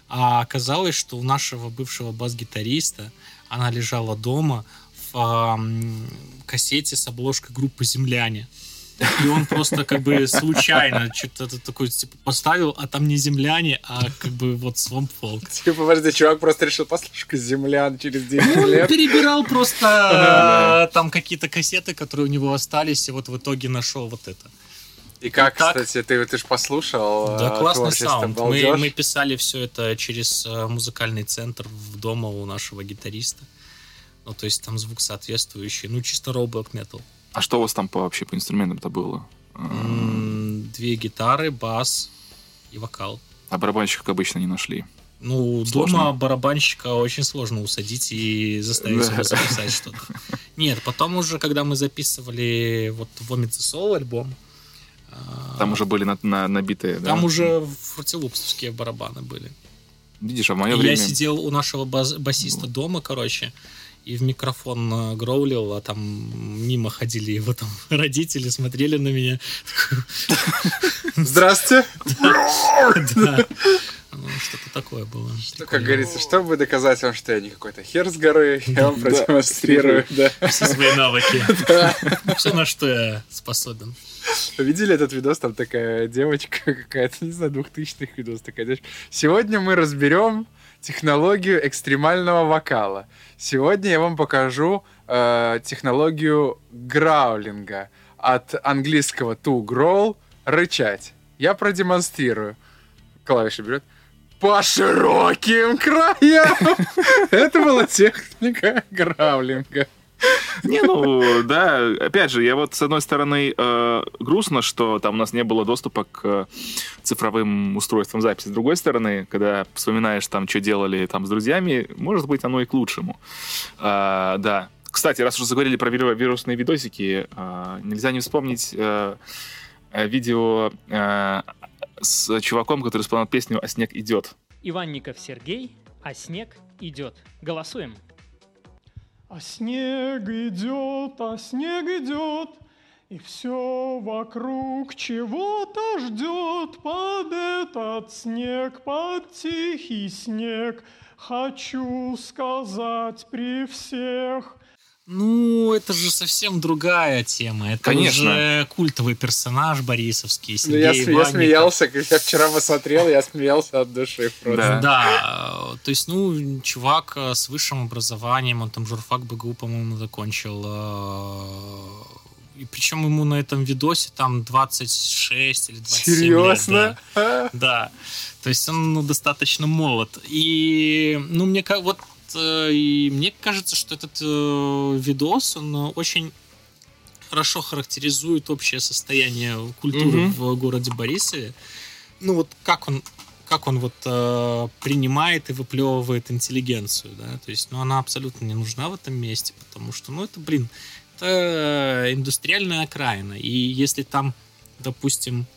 А оказалось, что у нашего бывшего бас-гитариста она лежала дома в ам, кассете с обложкой группы «Земляне». И он просто как бы случайно что-то такое типа поставил, а там не земляне, а как бы вот Swamp Folk. Типа, подожди, чувак просто решил послушать землян через 10 Ну, Он лет. перебирал просто э, там какие-то кассеты, которые у него остались, и вот в итоге нашел вот это. И как, Так. кстати, ты, ты же послушал Да, э, классный саунд. Мы, мы писали все это через э, музыкальный центр в дома у нашего гитариста. Ну, то есть там звук соответствующий. Ну, чисто black metal. А что у вас там по, вообще по инструментам-то было? А, Две гитары, бас и вокал. А барабанщиков обычно не нашли. Ну, Сложно. дома барабанщика очень сложно усадить и заставить Да. его записать что-то. Нет, потом уже, когда мы записывали вот Vomit the Soul альбом, а, Там уже были на- на- набитые, да? там уже фрутилупсовские барабаны были. Видишь, а в мое И время... Я сидел у нашего бас- басиста дома, короче, и в микрофон э, гроулил, а там мимо ходили его там родители, смотрели на меня. Здравствуйте. Ну, Что-то такое было. Ну, как говорится, чтобы доказать вам, что я не какой-то хер с горы, я вам продемонстрирую. Все свои навыки. Все, на что я способен. Видели этот видос? Там такая девочка какая-то, не знаю, двухтысячных видос такая девочка. Сегодня мы разберем технологию экстремального вокала. Сегодня я вам покажу э, технологию граулинга. От английского to growl — рычать. Я продемонстрирую. Клавиши берет. По широким краям! Это была техника граулинга. Не, ну, да, опять же, я вот, с одной стороны, э, грустно, что там у нас не было доступа к э, цифровым устройствам записи. С другой стороны, когда вспоминаешь там, что делали там с друзьями, может быть, оно и к лучшему. А, да. Кстати, раз уже заговорили про виру- вирусные видосики, а, нельзя не вспомнить э, э, видео э, с чуваком, который исполнял песню «А снег идет». Иванников Сергей, а снег идет. Голосуем. А снег идет, а снег идет, и все вокруг чего-то ждет. Под этот снег, под тихий снег, хочу сказать при всех. Ну, это же совсем другая тема. Это Конечно. уже культовый персонаж борисовский, Ну, Сергей я, см- я Иванников. смеялся, когда я вчера посмотрел, я смеялся от души просто. Да. Да, э, то есть, ну, чувак э, с высшим образованием, он там журфак БГУ, по-моему, закончил. э, И причем ему на этом видосе там 26 или 27 лет, Серьезно? да. Да. То есть он ну, достаточно молод. И, ну, мне как вот и мне кажется, что этот э, видос, он э, очень хорошо характеризует общее состояние культуры Мгм. в городе Борисове. Ну вот как он как он вот э, принимает и выплевывает интеллигенцию, да, то есть, ну, она абсолютно не нужна в этом месте, потому что, ну, это, блин, это индустриальная окраина, и если там, допустим,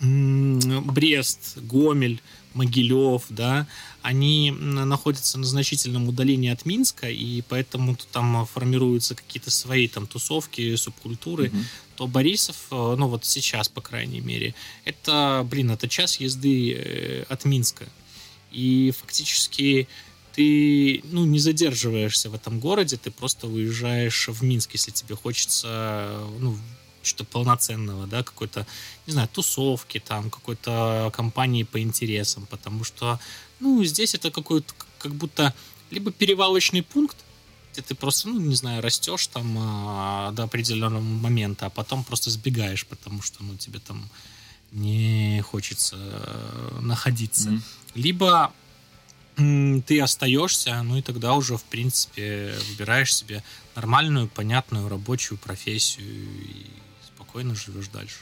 Брест, Гомель, Могилев, да, они находятся на значительном удалении от Минска, и поэтому там формируются какие-то свои там тусовки, субкультуры, Мгм. то Борисов, э, ну вот сейчас, по крайней мере, это, блин, это час езды э, от Минска. И фактически ты, ну, не задерживаешься в этом городе, ты просто уезжаешь в Минск, если тебе хочется, ну, что-то полноценного, да, какой-то, не знаю, тусовки там, какой-то компании по интересам, потому что, ну, здесь это какой-то, как будто либо перевалочный пункт, где ты просто, ну, не знаю, растешь там а, до определенного момента, а потом просто сбегаешь, потому что, ну, тебе там не хочется э, находиться. Мгм. Либо ты остаешься, ну и тогда уже, в принципе, выбираешь себе нормальную, понятную рабочую профессию и спокойно живешь дальше.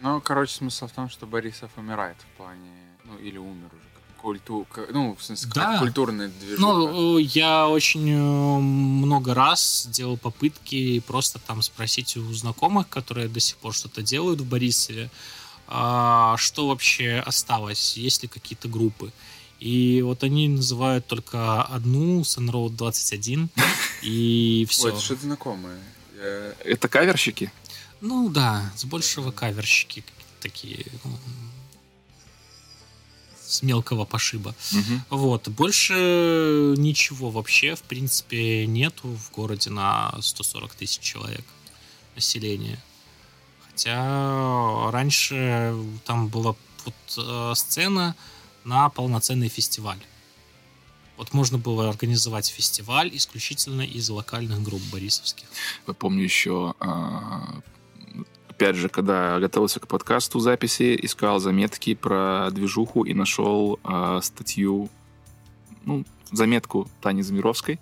Ну, короче, смысл в том, что Борисов умирает в плане... Ну, или умер уже. как Культу... Ну, в смысле, Да. культурный движок. Ну, э, я очень э, много раз делал попытки просто там спросить у знакомых, которые до сих пор что-то делают в Борисове, а, что вообще осталось, есть ли какие-то группы. И вот они называют только одну, Sunroad 21, и все. Ой, это что-то знакомое. Я- Это каверщики? Ну да, с большего каверщики такие, ну, с мелкого пошиба. Мгм. Вот, больше ничего вообще, в принципе, нету в городе на 140 тысяч человек населения. Хотя раньше там была вот э, сцена на полноценный фестиваль. Вот можно было организовать фестиваль исключительно из локальных групп борисовских. Я помню еще, а, опять же, когда готовился к подкасту записи, искал заметки про движуху и нашел а, статью, ну, заметку Тани Замировской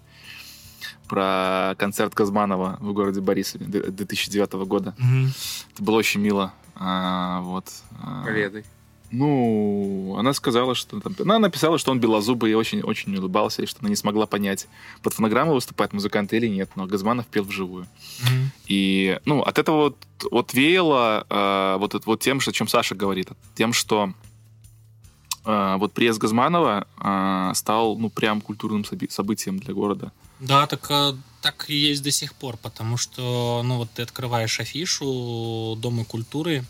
про концерт Казманова в городе Борисове д- 2009 года. Это было очень мило. А, вот. а, Поведай. Ну, она сказала, что там... Ну, она написала, что он белозубый и очень-очень улыбался, и что она не смогла понять, под фонограмму выступает музыкант или нет, но Газманов пел вживую. И, ну, от этого вот, вот веяло э, вот, вот тем, что, о чем Саша говорит, тем, что э, вот приезд Газманова э, стал, ну, прям культурным событием для города. Да, так, э, так и есть до сих пор, потому что, ну вот ты открываешь афишу Дома культуры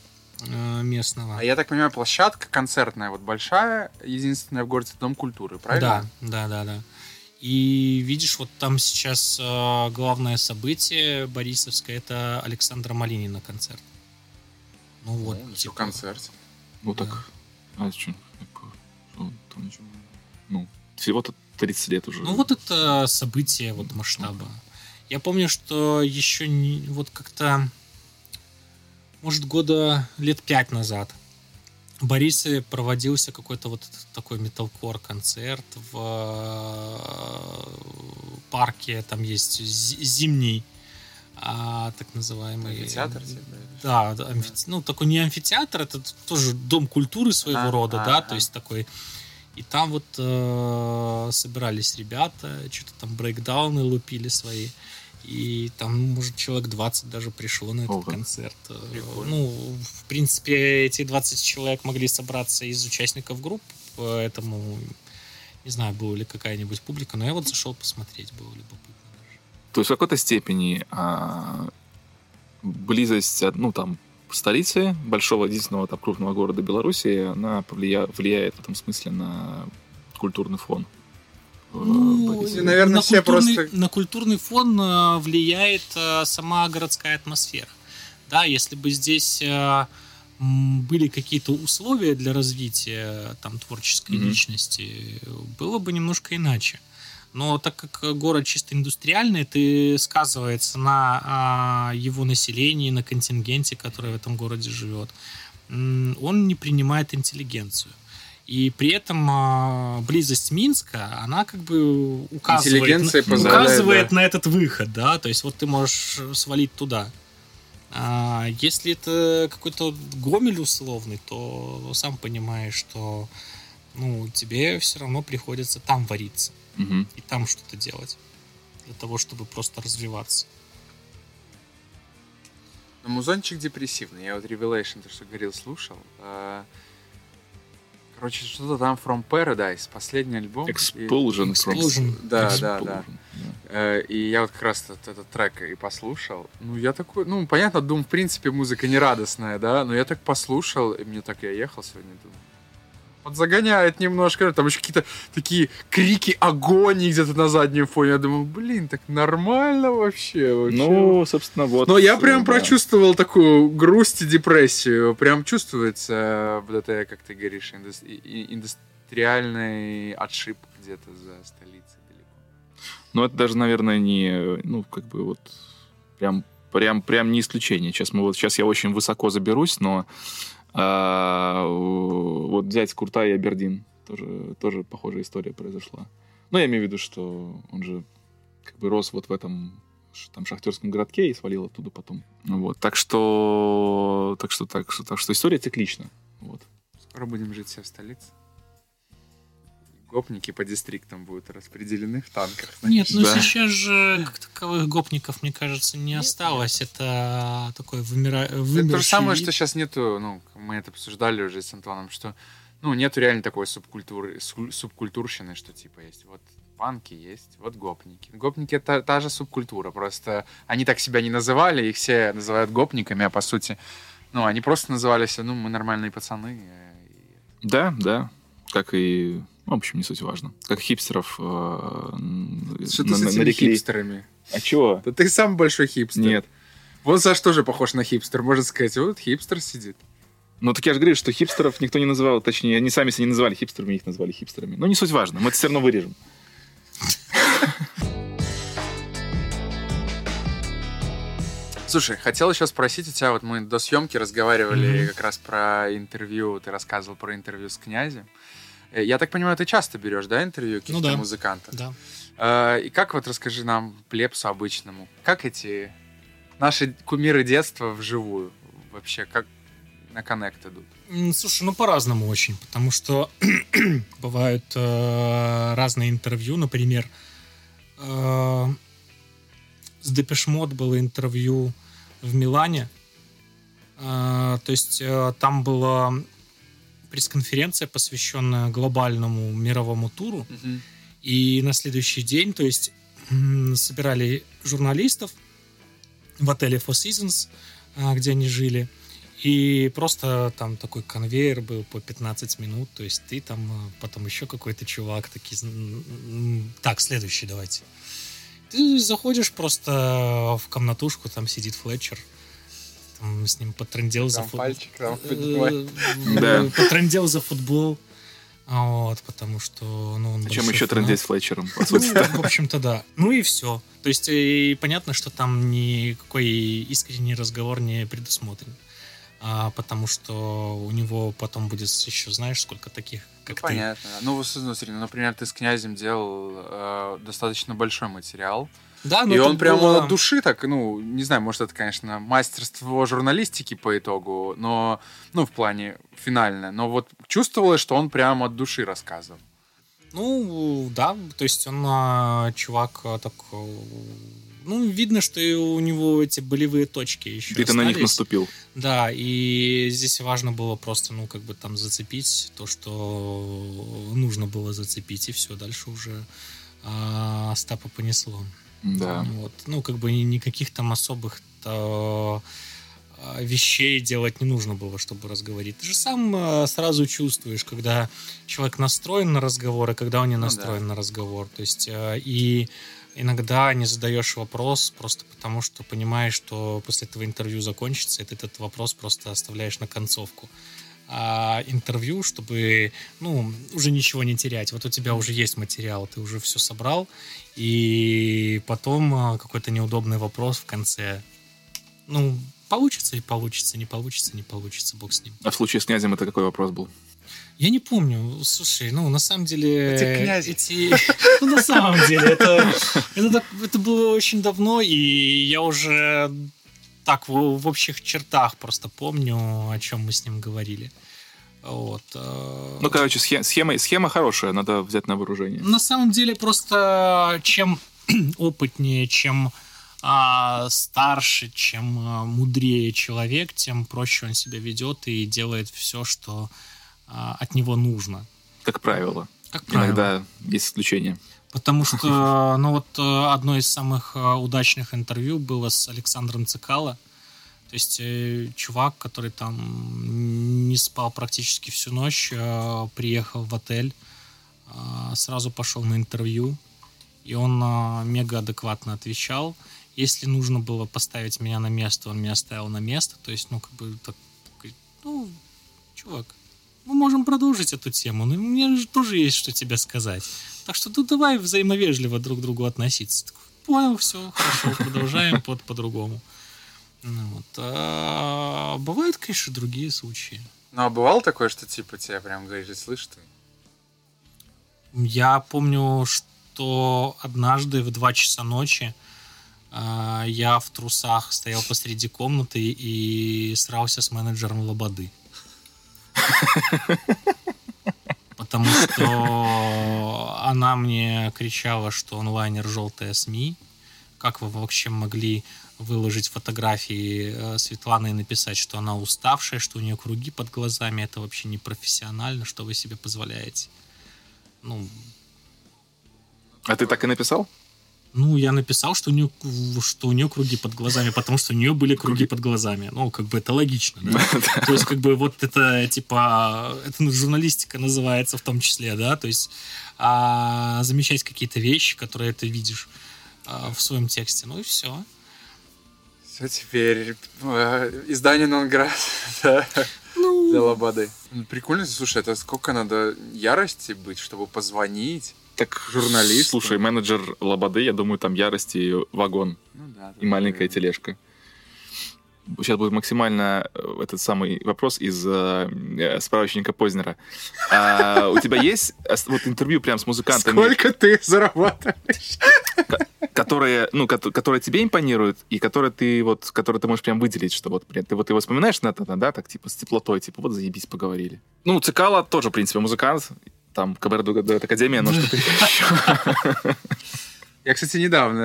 местного. А я так понимаю, площадка концертная, вот большая, единственная в городе Дом культуры, правильно? Да, да, да, да. И видишь, вот там сейчас э, главное событие Борисовское это Александра Малинина концерт. Ну вот, Ну, типа, концерт. Ну, Да. так... А, что? там, ну, всего-то 30 лет уже. Ну вот это событие вот масштаба. Я помню, что еще не, вот как-то, может, года лет пять назад в Борисе проводился какой-то вот такой металкор концерт в э, парке, там есть зи- зимний, а, так называемый. Амфитеатр? Да, да, амфи- ну такой не амфитеатр, это тоже дом культуры своего А, рода, а, да, а. то есть такой. И там вот э, собирались ребята, что-то там брейкдауны лупили свои. И там, может, человек 20 даже пришло на этот Ого. концерт. Э, Прикольно. Ну, в принципе, эти 20 человек могли собраться из участников групп, поэтому не знаю, была ли какая-нибудь публика, но я вот зашел посмотреть, было любопытно. То есть в какой-то степени а, близость, ну, там, столицы, большого единственного там, крупного города Беларуси, она повлия- влияет в этом смысле на культурный фон. Ну, и, наверное, на все культурный- просто- На культурный фон э, влияет э, сама городская атмосфера. Да, если бы здесь э, были какие-то условия для развития там творческой Мгм. личности, было бы немножко иначе. Но так как город чисто индустриальный, это сказывается на а, его населении, на контингенте, который в этом городе живет. Он не принимает интеллигенцию. И при этом а, близость Минска, она как бы указывает, указывает да. на этот выход, да, то есть вот ты можешь свалить туда. А если это какой-то Гомель условный, то сам понимаешь, что ну, тебе все равно приходится там вариться Мгм. и там что-то делать для того, чтобы просто развиваться. Ну, музончик депрессивный. Я вот Revelation, то, что говорил, слушал. А, Короче, что-то там From Paradise, последний альбом. И- Expulsion. from- Expulsion. Да, Expulsion, да, да. Э, И я вот как раз этот, этот трек и послушал. Ну, я такой, ну, понятно, думаю, в принципе, музыка не радостная, да, но я так послушал, и мне так я ехал сегодня, думаю, подзагоняет немножко. Там еще какие-то такие крики агонии где-то на заднем фоне. Я думаю, блин, так нормально вообще. вообще. Ну, собственно, вот. Но я прям да. прочувствовал такую грусть и депрессию. Прям чувствуется вот это, как ты говоришь, индустриальный отшиб где-то за столицей далеко. Но это даже, наверное, не, ну, как бы вот прям, прям, прям не исключение. Сейчас мы вот сейчас я очень высоко заберусь, но а, вот взять Курта и Абердин тоже, тоже похожая история произошла. Ну, я имею в виду, что он же как бы рос вот в этом там шахтерском городке и свалил оттуда потом. Вот. Так что, так что, так что, так что история циклична. Вот. Скоро будем жить все в столице. Гопники по дистриктам будут распределены в танках. Нет, ну Да. сейчас же как таковых гопников, мне кажется, не осталось. Это такой вымира... Это вымерший то же самое, вид. что сейчас нету, ну, мы это обсуждали уже с Антоном, что, ну, нету реально такой субкультуры, су- субкультурщины, что, типа, есть вот панки, есть вот гопники. Гопники — это та же субкультура, просто они так себя не называли, их все называют гопниками, а по сути, ну, они просто назывались, ну, мы нормальные пацаны. э, и- Да, да. Как и... ну, В общем, не суть важно. Как хипстеров э, Что ты на- с этими нарекли. хипстерами? А чего? Да ты самый большой хипстер. Нет. Вот Саш тоже похож на хипстер, можно сказать. Вот хипстер сидит. Ну, так я же говорю, что хипстеров никто не называл, точнее, они сами себя не называли хипстерами, их назвали хипстерами. Но не суть важно, мы это все равно вырежем. Слушай, хотел еще спросить у тебя, вот мы до съемки разговаривали Мгм. как раз про интервью, ты рассказывал про интервью с князем. Э, Я так понимаю, ты часто берешь, да, интервью каких-то Ну да. музыкантов? Да. Э, И как вот расскажи нам, плепсу обычному, как эти наши кумиры детства вживую вообще, как на коннект идут? Слушай, ну по-разному очень, потому что бывают э, разные интервью. Например, э, с Депешмот было интервью в Милане. Э, то есть э, там была пресс-конференция, посвященная глобальному мировому туру. И на следующий день, то есть собирали журналистов в отеле Four Seasons, а, где они жили. И просто там такой конвейер был по 15 минут. То есть ты там, а, потом еще какой-то чувак такие... Так, следующий давайте. Ты заходишь просто в комнатушку, там сидит Флетчер. Там с ним потрындел за Там фут- пальчик там Э. Да. Потрындел за футбол. А Вот, потому что, ну, он Чем большой еще фанат. трындеть с Флетчером, по Ну, сути. в общем-то, да. Ну и все. То есть и понятно, что там никакой искренний разговор не предусмотрен. А, потому что у него потом будет еще, знаешь, сколько таких, Ну, как ты. понятно. Ну, ну, например, ты с князем делал э, достаточно большой материал. Да, но И он прямо было- от души так, ну, не знаю, может, это, конечно, мастерство журналистики по итогу, но, ну, в плане финальное. Но вот чувствовалось, что он прямо от души рассказывал. Ну, да, то есть он а, чувак а, так... а, Ну, видно, что и у него эти болевые точки еще Ты-то на них остались. наступил. Да, и здесь важно было просто, ну, как бы там зацепить то, что нужно было зацепить, и все, дальше уже а, Остапа понесло. Да. Вот. Ну, как бы ни- никаких там особых а, а, вещей делать не нужно было, чтобы разговорить. Ты же сам а, сразу чувствуешь, когда человек настроен на разговор, и когда он не Ну да. настроен на разговор. То есть, а, и иногда не задаешь вопрос просто потому, что понимаешь, что после этого интервью закончится, и ты этот вопрос просто оставляешь на концовку. А интервью, чтобы, ну, уже ничего не терять. Вот у тебя уже есть материал, ты уже все собрал, и потом а, какой-то неудобный вопрос в конце. Ну, получится и получится, не получится, не получится, бог с ним. А в случае с князем это какой вопрос был? Я не помню, слушай, ну, на самом деле... Эти князи. эти- Ну, на самом деле, это, это было очень давно, и я уже так в, в общих чертах просто помню, о чем мы с ним говорили. Вот. э, Ну, короче, схе- схема, схема хорошая, надо взять на вооружение. На самом деле, просто чем опытнее, чем а, старше, чем а, мудрее человек, тем проще он себя ведет и делает все, что а, от него нужно. Как правило. Как правило. Иногда есть исключения. Потому что, ну вот, э, одно из самых э, удачных интервью было с Александром Цикало. То есть э, чувак, который там не спал практически всю ночь, приехал в отель, сразу пошел на интервью, и он мега адекватно отвечал. Если нужно было поставить меня на место, он меня ставил на место. То есть, ну, как бы, так, ну, чувак, мы можем продолжить эту тему, но мне же тоже есть что тебе сказать. Так что, ну, давай взаимовежливо друг к другу относиться. Такой, Понял, все, хорошо, продолжаем под по-другому. Ну, вот. А бывают, конечно, другие случаи. Ну, а бывало такое, что типа тебя прям говорили, слышь ты? Я помню, что однажды в 2 часа ночи а, я в трусах стоял посреди комнаты и срался с менеджером Лободы. Потому что она мне кричала, что онлайнер желтая СМИ. Как вы вообще могли выложить фотографии э, Светланы и написать, что она уставшая, что у нее круги под глазами, это вообще не профессионально, что вы себе позволяете. Ну, А ты так и написал? Ну, я написал, что у нее, что у нее круги под глазами, потому что у нее были круги под глазами. Ну, как бы это логично, да? То есть, как бы вот это, типа, это журналистика называется в том числе, да? То есть а, замечать какие-то вещи, которые ты видишь а, в своем тексте. Ну и все. Все теперь э, издание Нонград, Ну, для Лободы. Прикольно, слушай, это сколько надо ярости быть, чтобы позвонить? Так, Журналист. Слушай, менеджер Лободы, я думаю, там ярости вагон Ну да. и маленькая тележка. Сейчас будет максимально э, этот самый вопрос из э, э, справочника Познера. А, у тебя есть вот интервью прям с музыкантами, Сколько ты зарабатываешь? которые, ну, кото- которые тебе импонируют и которые ты вот, которые ты можешь прям выделить, что вот ты вот его вспоминаешь на это, да, так типа с теплотой, типа вот заебись поговорили. Ну, Цикало тоже, в принципе, музыкант, там Кабардо Дуэт Академия, но что-то еще. Я, кстати, недавно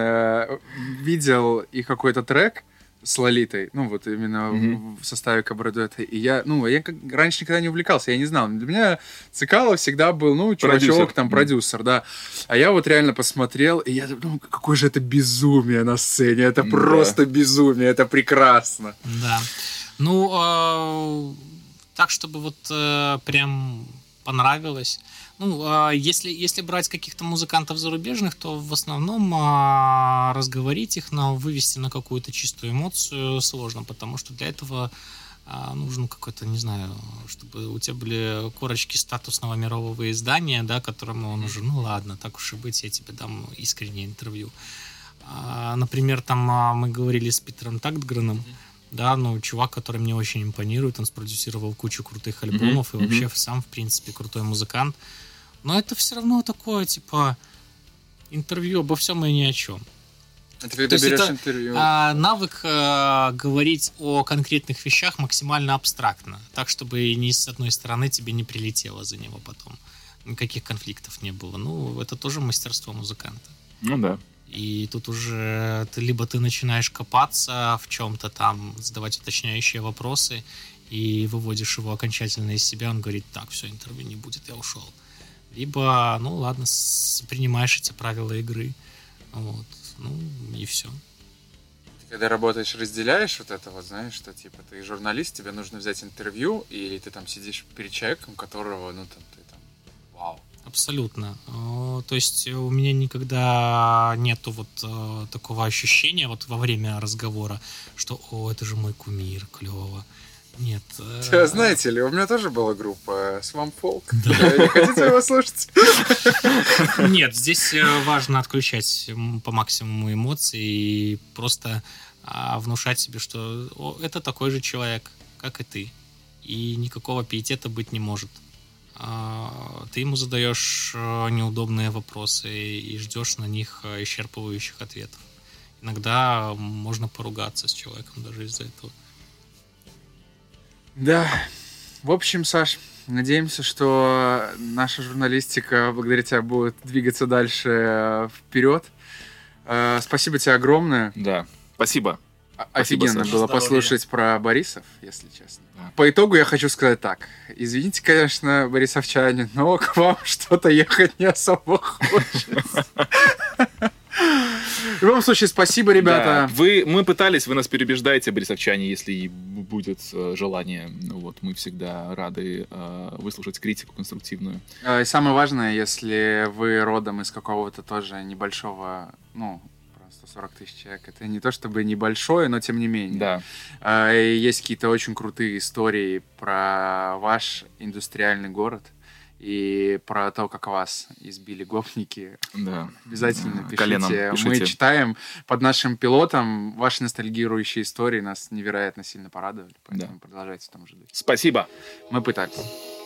э, видел и какой-то трек с Лолитой, ну, вот именно в- Мгм. в составе кабардуэта. И я, ну, я как раньше никогда не увлекался, я не знал. Для меня Цикало всегда был, ну, чувачок, Продюсер. там, Мгм. продюсер, да. А я вот реально посмотрел, и я думаю, какое же это безумие на сцене. Это Да. просто безумие, это прекрасно. Да. Ну, а, так, чтобы вот э, прям понравилось. Ну, а, если, если брать каких-то музыкантов зарубежных, то в основном а, разговорить их, на, вывести на какую-то чистую эмоцию сложно, потому что для этого а, нужно какой-то, не знаю, чтобы у тебя были корочки статусного мирового издания, да, которому он уже, ну ладно, так уж и быть, я тебе дам искреннее интервью. Например, там мы говорили с Питером Тактгреном, да, ну, чувак, который мне очень импонирует, он спродюсировал кучу крутых альбомов Мгм, и вообще мгм. сам, в принципе, крутой музыкант. Но это все равно такое, типа, интервью обо всем и ни о чем. Это То когда есть берешь это, интервью. А, навык а, говорить о конкретных вещах максимально абстрактно, так, чтобы ни с одной стороны тебе не прилетело за него потом. Никаких конфликтов не было. Ну, это тоже мастерство музыканта. Ну да. И тут уже ты либо ты начинаешь копаться в чем-то там, задавать уточняющие вопросы, и выводишь его окончательно из себя, он говорит, так, все, интервью не будет, я ушел. Либо, ну ладно, принимаешь эти правила игры. Вот. Ну, и все. Ты когда работаешь, разделяешь вот это вот, знаешь, что типа ты журналист, тебе нужно взять интервью, или ты там сидишь перед человеком, которого, ну там, ты там, вау. Абсолютно. Э, То есть у меня никогда нету вот э, такого ощущения вот во время разговора, что «О, это же мой кумир, клево». Нет. э, Э, Знаете ли, у меня тоже была группа Swamp Folk. Не хотите его слушать? Нет, здесь э, важно отключать по максимуму эмоций и просто а, внушать себе, что «О, это такой же человек, как и ты. И никакого пиетета быть не может. А, Ты ему задаешь э, неудобные вопросы и ждешь на них э, исчерпывающих ответов. Иногда можно поругаться с человеком даже из-за этого. Да. В общем, Саш, надеемся, что наша журналистика благодаря тебе будет двигаться дальше э, вперед. Спасибо тебе огромное. Да. Спасибо. Спасибо, Офигенно было послушать про Борисов, если честно. Да. По итогу я хочу сказать так. Извините, конечно, борисовчане, но к вам что-то ехать не особо хочется. В любом случае, спасибо, ребята. Да. Вы, мы пытались, вы нас переубеждаете, борисовчане, если будет э, желание. Ну Вот, мы всегда рады э, выслушать критику конструктивную. Э, И самое важное, если вы родом из какого-то тоже небольшого, ну, просто 140 тысяч человек, это не то чтобы небольшое, но тем не менее. Да. И Есть какие-то очень крутые истории про ваш индустриальный город и про то, как вас избили гопники. Да. Обязательно Э, пишите. коленом пишите. Мы читаем под нашим пилотом. Ваши ностальгирующие истории нас невероятно сильно порадовали. Поэтому продолжайте в том же духе. Спасибо. Мы пытались.